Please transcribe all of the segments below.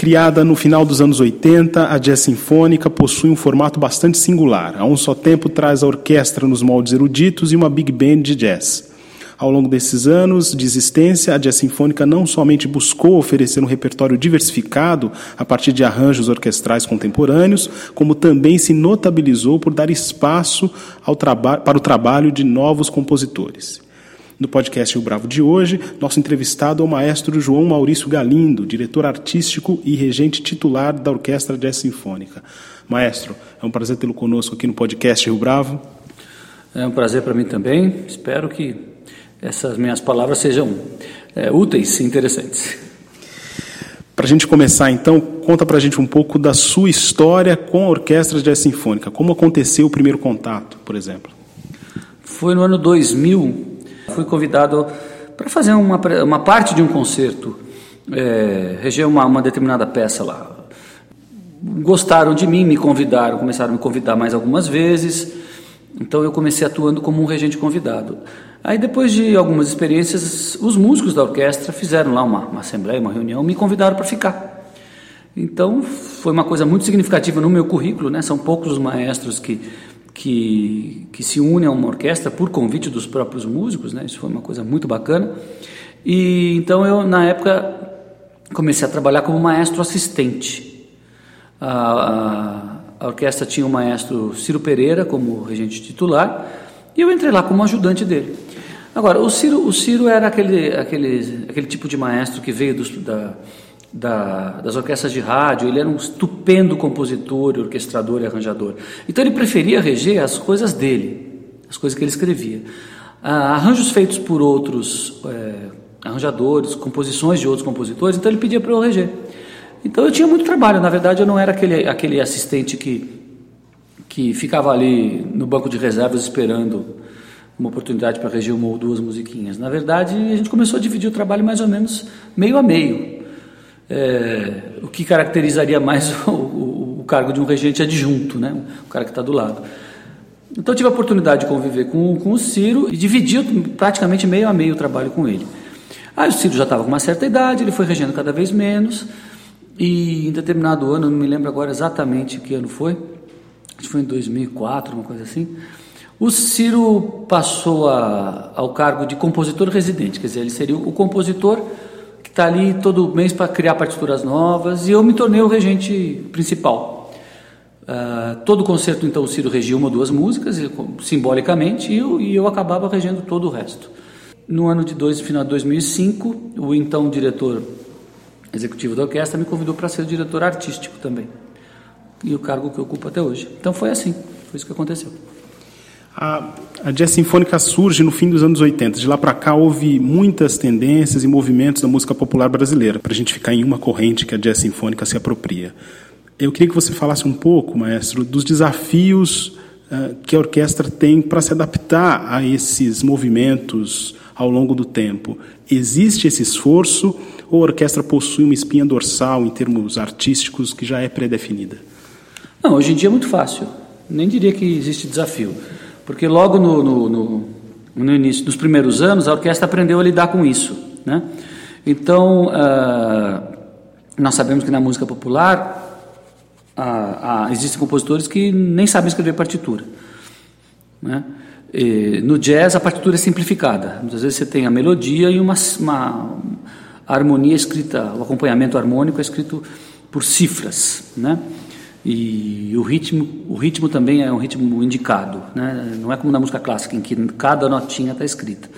Criada no final dos anos 80, a jazz sinfônica possui um formato bastante singular. A um só tempo traz a orquestra nos moldes eruditos e uma big band de jazz. Ao longo desses anos de existência, a jazz sinfônica não somente buscou oferecer um repertório diversificado a partir de arranjos orquestrais contemporâneos, como também se notabilizou por dar espaço para o trabalho de novos compositores. No podcast O Bravo de hoje, nosso entrevistado é o maestro João Maurício Galindo, diretor artístico e regente titular da Orquestra Jazz Sinfônica. Maestro, é um prazer tê-lo conosco aqui no podcast Rio Bravo. É um prazer para mim também. Espero que essas minhas palavras sejam é, úteis e interessantes. Para a gente começar, então, conta para a gente um pouco da sua história com a Orquestra Jazz Sinfônica. Como aconteceu o primeiro contato, por exemplo? Foi no ano 2000, Fui convidado para fazer uma, uma parte de um concerto, é, reger uma, uma determinada peça lá. Gostaram de mim, me convidaram, começaram a me convidar mais algumas vezes. Então eu comecei atuando como um regente convidado. Aí depois de algumas experiências, os músicos da orquestra fizeram lá uma, uma assembleia, uma reunião, me convidaram para ficar. Então foi uma coisa muito significativa no meu currículo, né? São poucos os maestros que que, que se une a uma orquestra por convite dos próprios músicos, né? Isso foi uma coisa muito bacana. E então eu na época comecei a trabalhar como maestro assistente. A, a, a orquestra tinha o maestro Ciro Pereira como regente titular e eu entrei lá como ajudante dele. Agora, o Ciro, o Ciro era aquele, aquele, aquele tipo de maestro que veio dos, da, da, das orquestras de rádio, ele era um estupendo compositor, orquestrador e arranjador. Então ele preferia reger as coisas dele, as coisas que ele escrevia. Ah, arranjos feitos por outros é, arranjadores, composições de outros compositores, então ele pedia para eu reger. Então eu tinha muito trabalho, na verdade eu não era aquele, aquele assistente que, que ficava ali no banco de reservas esperando uma oportunidade para reger uma ou duas musiquinhas. Na verdade, a gente começou a dividir o trabalho mais ou menos meio a meio é, o que caracterizaria mais o, o, o, cargo de um regente adjunto, né? o cara que está do lado. Então eu tive a oportunidade de conviver com, com o Ciro e dividir praticamente meio a meio o trabalho com ele. Aí o Ciro já estava com uma certa idade, ele foi regendo cada vez menos, e em determinado ano, não me lembro agora exatamente que ano foi, acho que foi em 2004, uma coisa assim, o Ciro passou a, ao cargo de compositor residente, quer dizer, ele seria o compositor está ali todo mês para criar partituras novas, e eu me tornei o regente principal. Uh, todo concerto, então, o Ciro regia uma ou duas músicas, simbolicamente, e eu, e eu acabava regendo todo o resto. No ano de dois, final de 2005, o então diretor executivo da orquestra me convidou para ser o diretor artístico também. E o cargo que eu ocupo até hoje. Então foi assim, foi isso que aconteceu. A, a jazz sinfônica surge no fim dos anos 80. De lá para cá houve muitas tendências e movimentos da música popular brasileira, para a gente ficar em uma corrente que a jazz sinfônica se apropria. Eu queria que você falasse um pouco, maestro, dos desafios uh, que a orquestra tem para se adaptar a esses movimentos ao longo do tempo. Existe esse esforço ou a orquestra possui uma espinha dorsal em termos artísticos que já é pré-definida? Não, hoje em dia é muito fácil. Nem diria que existe desafio. Porque logo no, no, no, no início, nos primeiros anos, a orquestra aprendeu a lidar com isso. Né? Então, uh, nós sabemos que na música popular uh, uh, existem compositores que nem sabem escrever partitura. Né? E, no jazz, a partitura é simplificada. Muitas vezes você tem a melodia e uma, uma harmonia escrita, o acompanhamento harmônico é escrito por cifras. Né? E o ritmo, o ritmo também é um ritmo indicado, né? não é como na música clássica, em que cada notinha está escrita.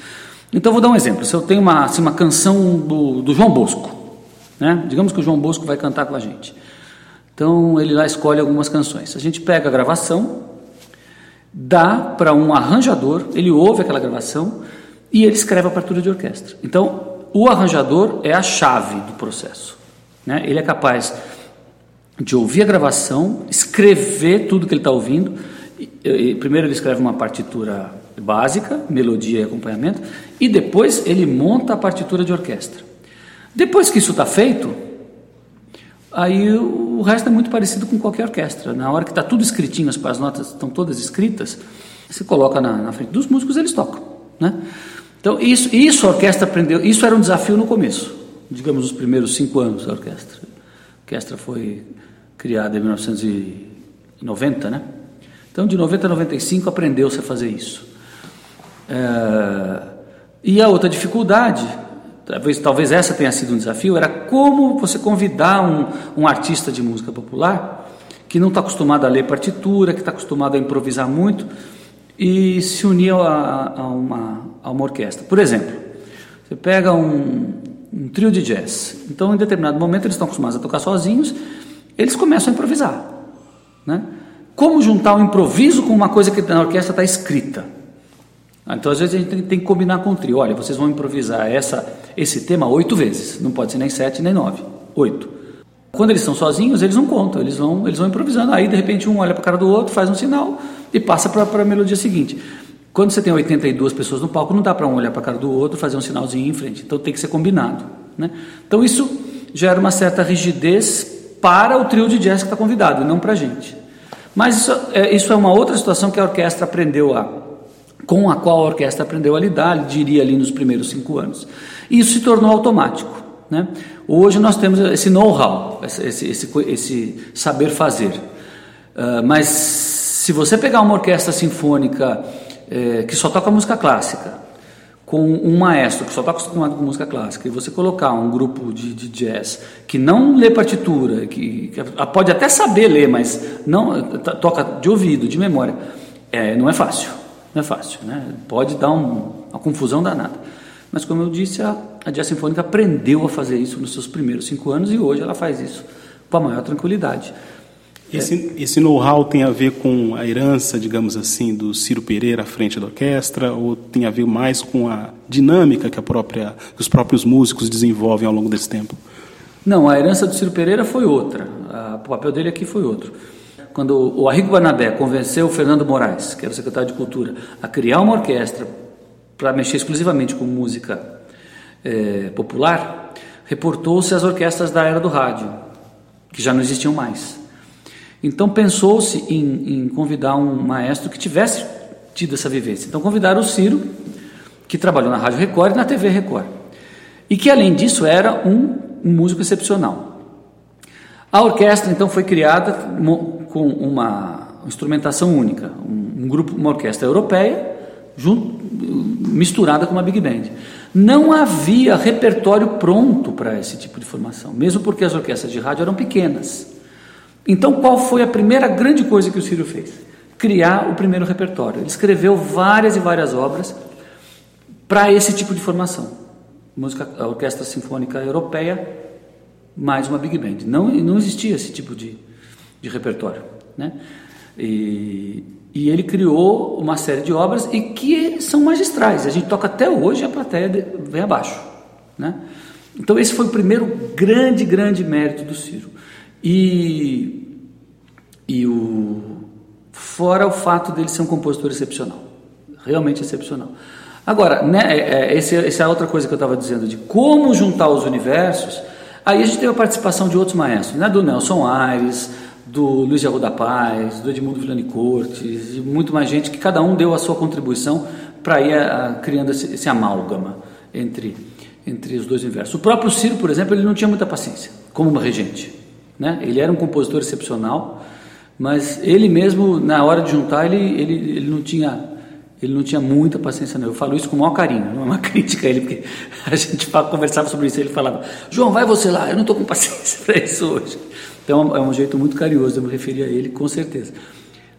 Então, vou dar um exemplo. Se eu tenho uma, assim, uma canção do, do João Bosco, né? digamos que o João Bosco vai cantar com a gente. Então, ele lá escolhe algumas canções. A gente pega a gravação, dá para um arranjador, ele ouve aquela gravação e ele escreve a partitura de orquestra. Então, o arranjador é a chave do processo. Né? Ele é capaz de ouvir a gravação, escrever tudo que ele está ouvindo. Primeiro ele escreve uma partitura básica, melodia e acompanhamento, e depois ele monta a partitura de orquestra. Depois que isso está feito, aí o resto é muito parecido com qualquer orquestra. Na hora que está tudo escritinho, as notas estão todas escritas, você coloca na, na frente dos músicos, eles tocam. Né? Então, isso, isso a orquestra aprendeu, isso era um desafio no começo, digamos, os primeiros cinco anos da orquestra. A orquestra foi criada em 1990, né? Então, de 90 a 95, aprendeu-se a fazer isso. É, e a outra dificuldade, talvez, talvez essa tenha sido um desafio, era como você convidar um, um artista de música popular que não está acostumado a ler partitura, que está acostumado a improvisar muito, e se unir a, a, uma, a uma orquestra. Por exemplo, você pega um, um trio de jazz. Então, em determinado momento, eles estão acostumados a tocar sozinhos, eles começam a improvisar. Né? Como juntar o um improviso com uma coisa que na orquestra está escrita? Então, às vezes, a gente tem, que combinar com o trio. Olha, vocês vão improvisar essa, esse tema oito vezes. Não pode ser nem sete, nem nove. Oito. Quando eles estão sozinhos, eles não contam, eles vão, eles vão improvisando. Aí, de repente, um olha para a cara do outro, faz um sinal e passa para a melodia seguinte. Quando você tem 82 pessoas no palco, não dá para um olhar para a cara do outro, fazer um sinalzinho em frente. Então, tem que ser combinado. Né? Então, isso gera uma certa rigidez para o trio de jazz que está convidado, e não para a gente. Mas isso é, isso é uma outra situação que a orquestra aprendeu a com a qual a orquestra aprendeu a lidar, diria ali nos primeiros cinco anos. E isso se tornou automático. Né? Hoje nós temos esse know-how, esse, esse, esse, saber fazer. Uh, mas se você pegar uma orquestra sinfônica eh, que só toca música clássica, com um maestro que só está acostumado com música clássica, e você colocar um grupo de, de jazz que não lê partitura, que, que, pode até saber ler, mas não toca de ouvido, de memória, é, não é fácil. Não é fácil, né? Pode dar um, uma confusão danada. Mas, como eu disse, a, a Jazz Sinfônica aprendeu a fazer isso nos seus primeiros cinco anos e hoje ela faz isso com a maior tranquilidade. Esse, esse know-how tem a ver com a herança, digamos assim, do Ciro Pereira à frente da orquestra, ou tem a ver mais com a dinâmica que, a própria, que os próprios músicos desenvolvem ao longo desse tempo? Não, a herança do Ciro Pereira foi outra. o papel dele aqui foi outro. Quando o Arrigo Barnabé convenceu o Fernando Moraes, que era o secretário de Cultura, a criar uma orquestra para mexer exclusivamente com música é, popular, reportou-se às orquestras da era do rádio, que já não existiam mais. Então pensou-se em, em, convidar um maestro que tivesse tido essa vivência. Então convidaram o Ciro, que trabalhou na Rádio Record e na TV Record, e que além disso era um, um músico excepcional. A orquestra então foi criada com uma instrumentação única, um, grupo, uma orquestra europeia, junto, misturada com uma big band. Não havia repertório pronto para esse tipo de formação, mesmo porque as orquestras de rádio eram pequenas. Então, qual foi a primeira grande coisa que o Círio fez? Criar o primeiro repertório. Ele escreveu várias e várias obras para esse tipo de formação. Música, a Orquestra Sinfônica Europeia, mais uma big band. Não, não existia esse tipo de, de repertório. Né? E, e ele criou uma série de obras e que são magistrais. A gente toca até hoje a plateia vem abaixo. Né? Então, esse foi o primeiro grande, grande mérito do Ciro. E, e o, fora o fato dele ser um compositor excepcional, realmente excepcional. Agora, né, é, é esse, essa é a outra coisa que eu estava dizendo, de como juntar os universos. Aí a gente teve a participação de outros maestros, né, do Nelson Aires, do Luiz Arruda Paz, do Edmundo Villani Cortes, e muito mais gente, que cada um deu a sua contribuição para ir a, a, criando esse, esse, amálgama entre, entre os dois universos. O próprio Ciro, por exemplo, ele não tinha muita paciência, como regente. Né? Ele era um compositor excepcional, mas ele mesmo, na hora de juntar, ele, ele, ele não tinha ele não tinha muita paciência não. Eu falo isso com o maior carinho, não é uma crítica a ele, porque a gente conversava sobre isso, ele falava, João, vai você lá, eu não estou com paciência para isso hoje. Então é um jeito muito carinhoso de eu me referir a ele, com certeza.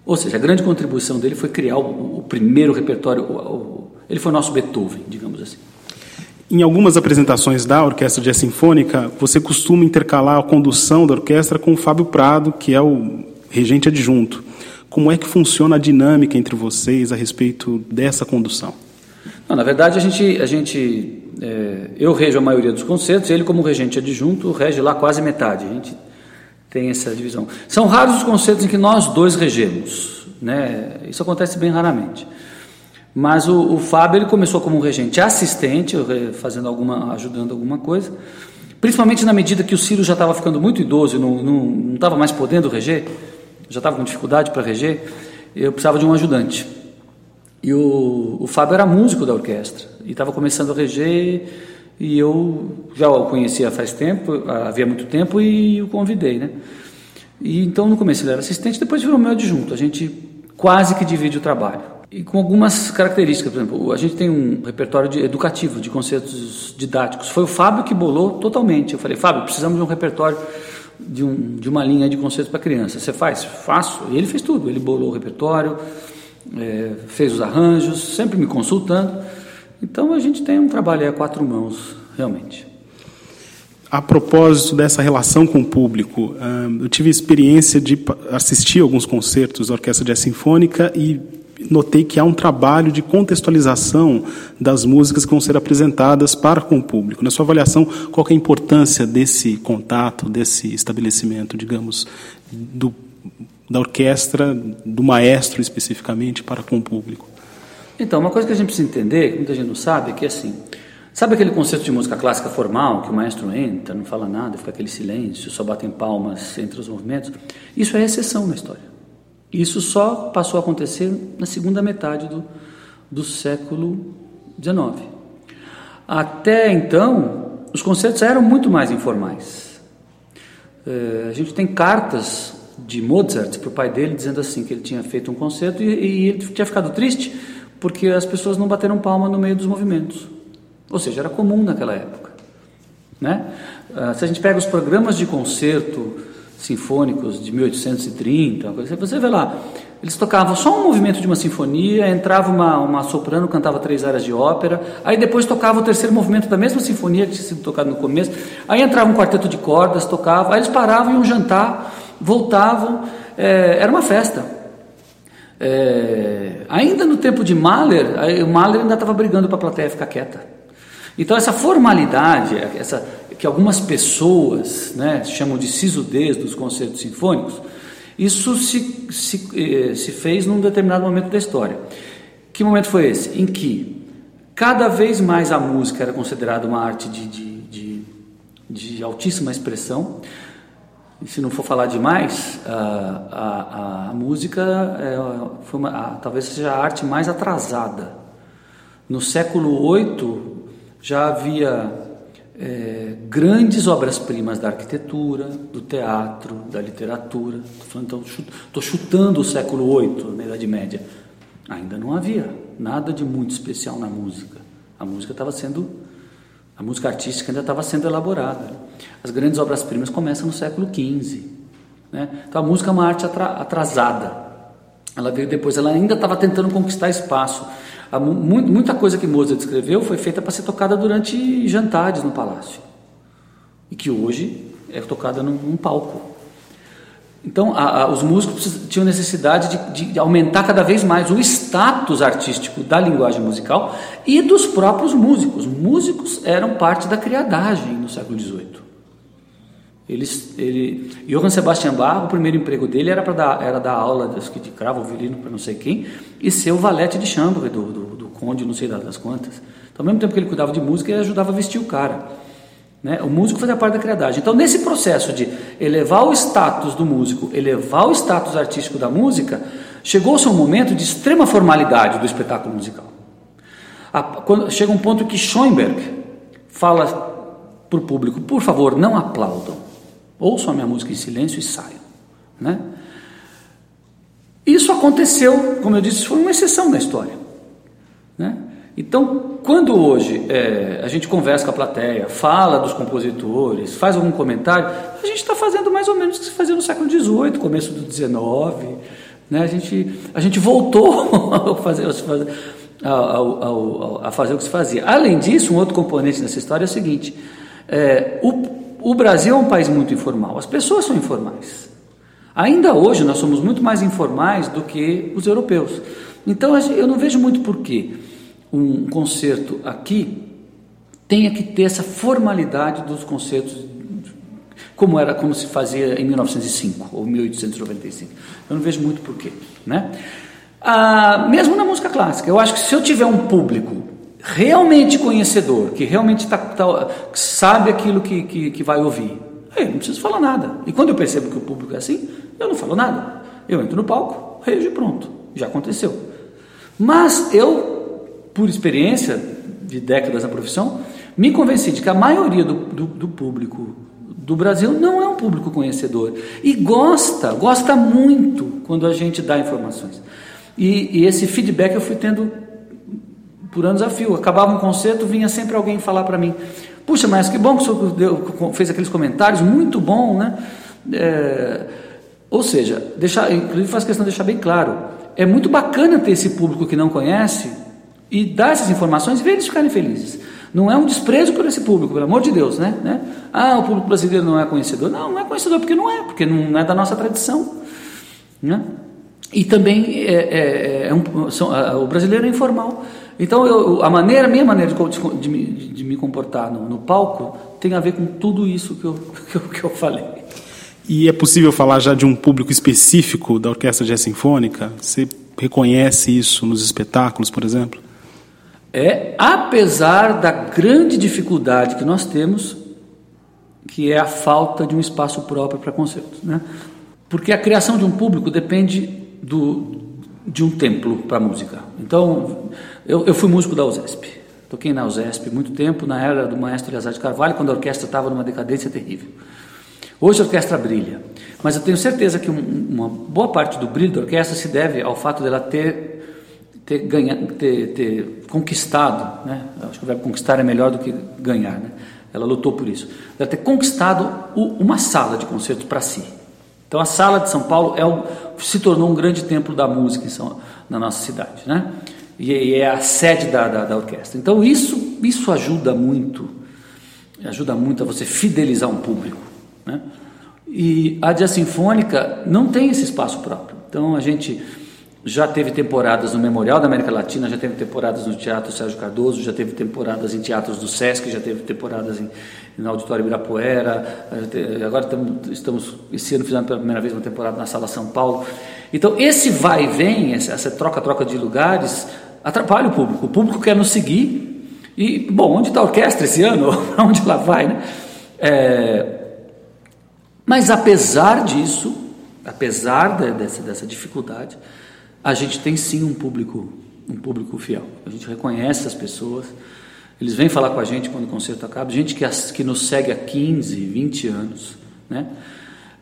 Ou seja, a grande contribuição dele foi criar o, o primeiro repertório, o, o, ele foi nosso Beethoven, digamos assim. Em algumas apresentações da Orquestra Jazz Sinfônica, você costuma intercalar a condução da orquestra com o Fábio Prado, que é o regente adjunto. Como é que funciona a dinâmica entre vocês a respeito dessa condução? Não, na verdade, a gente, a gente é, eu rejo a maioria dos concertos, ele como regente adjunto rege lá quase metade. A gente tem essa divisão. São raros os concertos em que nós dois regemos, né? Isso acontece bem raramente. Mas o, o Fábio ele começou como um regente assistente, fazendo alguma, ajudando alguma coisa, principalmente na medida que o Ciro já estava ficando muito idoso não estava mais podendo reger, já estava com dificuldade para reger, eu precisava de um ajudante. E o, o Fábio era músico da orquestra e estava começando a reger e eu já o conhecia faz tempo, havia muito tempo e o convidei, né? E então no começo ele era assistente, depois virou meu adjunto. A gente quase que divide o trabalho. E com algumas características, por exemplo, a gente tem um repertório de, educativo de conceitos didáticos. Foi o Fábio que bolou totalmente. Eu falei, Fábio, precisamos de um repertório de, um, de uma linha de conceitos para criança. Você faz? Faço. E ele fez tudo. Ele bolou o repertório, é, fez os arranjos, sempre me consultando. Então a gente tem um trabalho a quatro mãos, realmente. A propósito dessa relação com o público, eu tive a experiência de assistir alguns concertos da Orquestra Jazz Sinfônica e notei que há um trabalho de contextualização das músicas que vão ser apresentadas para com o público. Na sua avaliação, qual é a importância desse contato, desse estabelecimento, digamos, do, da orquestra, do maestro especificamente, para com o público? Então, uma coisa que a gente precisa entender, que muita gente não sabe, é que assim, sabe aquele conceito de música clássica formal, que o maestro entra, não fala nada, fica aquele silêncio, só batem palmas entre os movimentos? Isso é exceção na história. Isso só passou a acontecer na segunda metade do, do século XIX. Até então, os concertos eram muito mais informais. É, a gente tem cartas de Mozart para o pai dele dizendo assim que ele tinha feito um concerto e, e ele tinha ficado triste porque as pessoas não bateram palma no meio dos movimentos. Ou seja, era comum naquela época. Né? Ah, se a gente pega os programas de concerto sinfônicos de 1830, você vê lá, eles tocavam só um movimento de uma sinfonia, entrava uma, uma soprano, cantava três áreas de ópera, aí depois tocava o terceiro movimento da mesma sinfonia que tinha sido tocado no começo, aí entrava um quarteto de cordas, tocava, aí eles paravam, iam jantar, voltavam, é, era uma festa. É, ainda no tempo de Mahler, o Mahler ainda estava brigando para a plateia ficar quieta. Então essa formalidade, essa que algumas pessoas né, chamam de sisudez dos concertos sinfônicos, isso se, se, eh, se fez num determinado momento da história. Que momento foi esse? Em que cada vez mais a música era considerada uma arte de, de, de, de altíssima expressão, e se não for falar demais, a, a, a música é, foi uma, a, talvez seja a arte mais atrasada. No século VIII já havia é, grandes obras-primas da arquitetura, do teatro, da literatura. Estou chutando o século VIII, na Idade Média. Ainda não havia nada de muito especial na música. A música estava sendo, a música artística ainda estava sendo elaborada. As grandes obras-primas começam no século XV. Né? Então a música é uma arte atrasada. Ela veio depois, ela ainda estava tentando conquistar espaço. Muita coisa que Mozart escreveu foi feita para ser tocada durante jantares no palácio. E que hoje é tocada num, num palco. Então, a, a, os músicos tinham necessidade de, de, aumentar cada vez mais o status artístico da linguagem musical e dos próprios músicos. Músicos eram parte da criadagem no século XVIII. Eles, ele, Johann Sebastian Bach, o primeiro emprego dele era para dar, era dar aula de, de cravo, violino para não sei quem e ser o valete de chambre do, do, do conde, não sei das quantas. Então, ao mesmo tempo que ele cuidava de música, ele ajudava a vestir o cara. Né? O músico fazia parte da criadagem. Então, nesse processo de elevar o status do músico, elevar o status artístico da música, chegou-se um momento de extrema formalidade do espetáculo musical. A, quando, chega um ponto que Schoenberg fala para o público: por favor, não aplaudam. Ouçam a minha música em silêncio e saiam. Né? Isso aconteceu, como eu disse, foi uma exceção na história. Né? Então, quando hoje é, a gente conversa com a plateia, fala dos compositores, faz algum comentário, a gente está fazendo mais ou menos o que se fazia no século XVIII, começo do XIX. Né? A, gente, a gente voltou a fazer, a, a, fazer o que se fazia. Além disso, um outro componente nessa história é o seguinte: é, o, o Brasil é um país muito informal, as pessoas são informais. Ainda hoje nós somos muito mais informais do que os europeus. Então eu não vejo muito porquê um concerto aqui tenha que ter essa formalidade dos concertos como era como se fazia em 1905 ou 1895. Eu não vejo muito porquê, né? Ah, mesmo na música clássica, eu acho que se eu tiver um público realmente conhecedor, que realmente tá, tá, sabe aquilo que, que, que vai ouvir, eu não preciso falar nada. E quando eu percebo que o público é assim, eu não falo nada. Eu entro no palco, rejo e pronto. Já aconteceu. Mas eu, por experiência de décadas na profissão, me convenci de que a maioria do, do, do público do Brasil não é um público conhecedor e gosta, gosta muito quando a gente dá informações. E, e esse feedback eu fui tendo por anos a fio. Acabava um concerto, vinha sempre alguém falar para mim: Puxa, mas que bom que o senhor deu, fez aqueles comentários, muito bom, né? É, ou seja, deixar, inclusive faz questão de deixar bem claro: é muito bacana ter esse público que não conhece e dar essas informações e ver eles ficarem felizes. Não é um desprezo por esse público, pelo amor de Deus, né? né? Ah, o público brasileiro não é conhecedor. Não, não é conhecedor porque não é, porque não é da nossa tradição. Né? E também é, é, é um, são, o brasileiro é informal. Então, eu, a maneira, a minha maneira de, de, de, de me comportar no, no, palco tem a ver com tudo isso que eu, que eu, que eu falei. E é possível falar já de um público específico da Orquestra Jazz Sinfônica? Você reconhece isso nos espetáculos, por exemplo? É, apesar da grande dificuldade que nós temos, que é a falta de um espaço próprio para concertos, né? Porque a criação de um público depende do, de um templo para a música. Então, eu, eu fui músico da USESP. Toquei na USESP muito tempo, na era do maestro Eleazar de Carvalho, quando a orquestra estava numa decadência terrível. Hoje a orquestra brilha, mas eu tenho certeza que um, uma boa parte do brilho da orquestra se deve ao fato dela ter, ter, ganha, ter, ter conquistado, né? acho que o verbo conquistar é melhor do que ganhar, né? ela lutou por isso, ela ter conquistado o, uma sala de concertos para si. Então a sala de São Paulo é o, se tornou um grande templo da música São, na nossa cidade, né? E, e é a sede da, da, da orquestra. Então isso, isso ajuda muito, ajuda muito a você fidelizar um público. Né? E a Jazz Sinfônica não tem esse espaço próprio. Então a gente já teve temporadas no Memorial da América Latina, já teve temporadas no Teatro Sérgio Cardoso, já teve temporadas em teatros do Sesc, já teve temporadas em, no Auditório Ibirapuera, agora estamos esse ano fizemos pela primeira vez uma temporada na Sala São Paulo. Então esse vai e vem, essa troca-troca de lugares, atrapalha o público. O público quer nos seguir e, bom, onde está a orquestra esse ano? onde ela vai, né? É, mas apesar disso, apesar de, dessa, dessa dificuldade, a gente tem sim um público, um público fiel. A gente reconhece as pessoas, eles vêm falar com a gente quando o concerto acaba, gente que, que nos segue há 15, 20 anos. Né?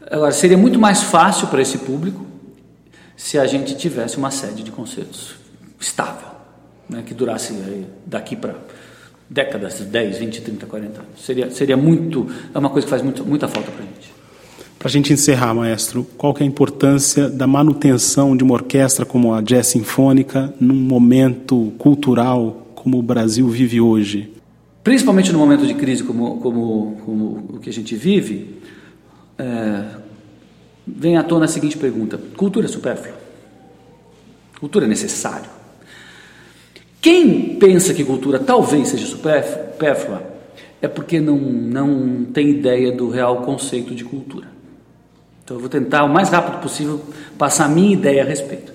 Agora, seria muito mais fácil para esse público se a gente tivesse uma sede de concertos estável, né? que durasse daqui para décadas, 10, 20, 30, 40 anos. Seria, seria muito, é uma coisa que faz muito, muita falta para a gente. Para a gente encerrar, maestro, qual é a importância da manutenção de uma orquestra como a Jazz Sinfônica num momento cultural como o Brasil vive hoje? Principalmente no momento de crise como, como, como o que a gente vive, é, vem à tona a seguinte pergunta: cultura é supérflua? Cultura é necessário? Quem pensa que cultura talvez seja supérflua é porque não, não tem ideia do real conceito de cultura. Então eu vou tentar o mais rápido possível passar a minha ideia a respeito.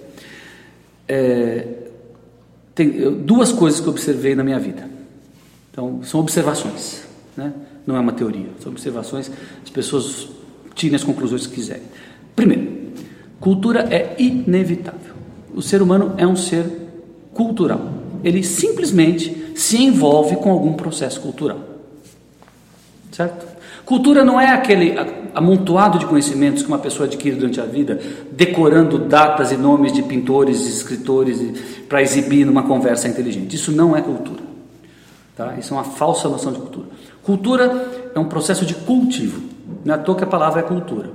É, tem duas coisas que eu observei na minha vida. Então são observações, né? não é uma teoria, são observações. As pessoas tirem as conclusões que quiserem. Primeiro, cultura é inevitável. O ser humano é um ser cultural. Ele simplesmente se envolve com algum processo cultural. Certo? Cultura não é aquele amontoado de conhecimentos que uma pessoa adquire durante a vida, decorando datas e nomes de pintores escritores para exibir numa conversa inteligente. Isso não é cultura. Tá? Isso é uma falsa noção de cultura. Cultura é um processo de cultivo. Não é à toa que a palavra é cultura.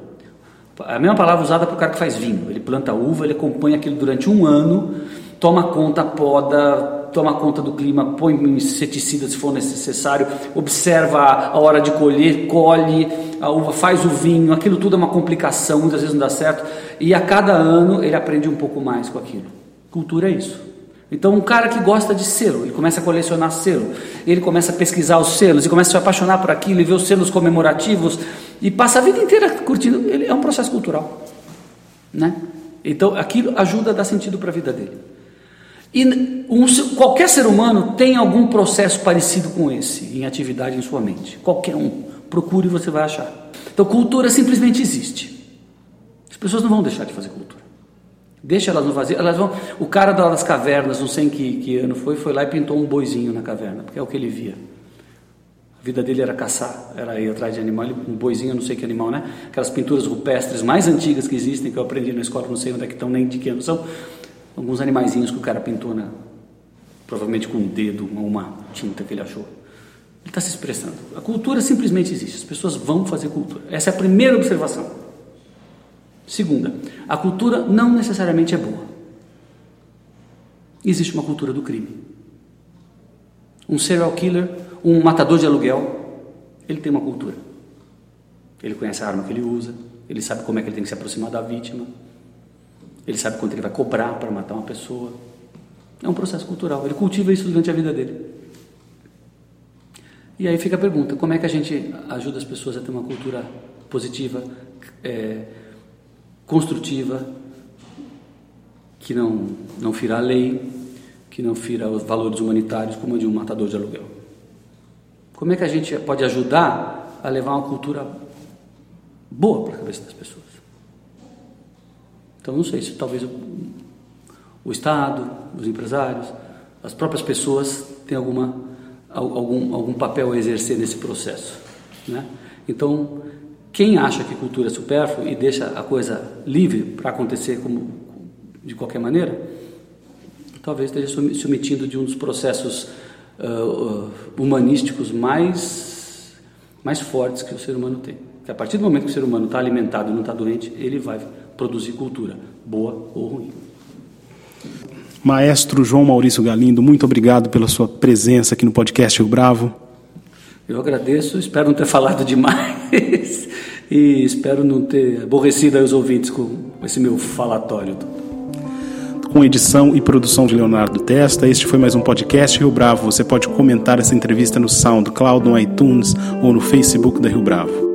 A mesma palavra usada para o cara que faz vinho. Ele planta uva, ele acompanha aquilo durante um ano, toma conta, poda, toma conta do clima, põe inseticida se for necessário, observa a hora de colher, colhe uva, faz o vinho, aquilo tudo é uma complicação, muitas vezes não dá certo, e a cada ano ele aprende um pouco mais com aquilo. Cultura é isso. Então, um cara que gosta de selo, ele começa a colecionar selo, ele começa a pesquisar os selos, e começa a se apaixonar por aquilo, e ver os selos comemorativos, e passa a vida inteira curtindo, ele é um processo cultural, né? Então aquilo ajuda a dar sentido para a vida dele. E um, qualquer ser humano tem algum processo parecido com esse em atividade em sua mente. Qualquer um. Procure e você vai achar. Então, cultura simplesmente existe. As pessoas não vão deixar de fazer cultura. Deixa elas no vazio. Elas vão. O cara das cavernas, não sei em que, que ano foi, foi lá e pintou um boizinho na caverna, porque é o que ele via. A vida dele era caçar, era ir atrás de animal, um boizinho, não sei que animal, né? Aquelas pinturas rupestres mais antigas que existem, que eu aprendi na escola, não sei onde é que estão, nem de que ano são. Alguns animaizinhos que o cara pintou, na, provavelmente com um dedo ou uma tinta que ele achou. Ele está se expressando. A cultura simplesmente existe, as pessoas vão fazer cultura. Essa é a primeira observação. Segunda, a cultura não necessariamente é boa. Existe uma cultura do crime. Um serial killer um matador de aluguel, ele tem uma cultura. Ele conhece a arma que ele usa, ele sabe como é que ele tem que se aproximar da vítima, ele sabe quanto ele vai cobrar para matar uma pessoa. É um processo cultural, ele cultiva isso durante a vida dele. E aí fica a pergunta: como é que a gente ajuda as pessoas a ter uma cultura positiva, é, construtiva, que não, não fira a lei, que não fira os valores humanitários, como a de um matador de aluguel? Como é que a gente pode ajudar a levar uma cultura boa para a cabeça das pessoas? Então, não sei se talvez o, o Estado, os empresários, as próprias pessoas têm alguma, algum, algum papel a exercer nesse processo. Né? Então, quem acha que cultura é supérfluo e deixa a coisa livre para acontecer como, de qualquer maneira, talvez esteja se omitindo de um dos processos uh, humanísticos mais, mais fortes que o ser humano tem. Que a partir do momento que o ser humano está alimentado e não está doente, ele vai produzir cultura, boa ou ruim. Maestro João Maurício Galindo, muito obrigado pela sua presença aqui no podcast Rio Bravo. Eu agradeço, espero não ter falado demais e espero não ter aborrecido os ouvintes com esse meu falatório com edição e produção de Leonardo Testa. Este foi mais um podcast Rio Bravo. Você pode comentar essa entrevista no SoundCloud, no iTunes ou no Facebook da Rio Bravo.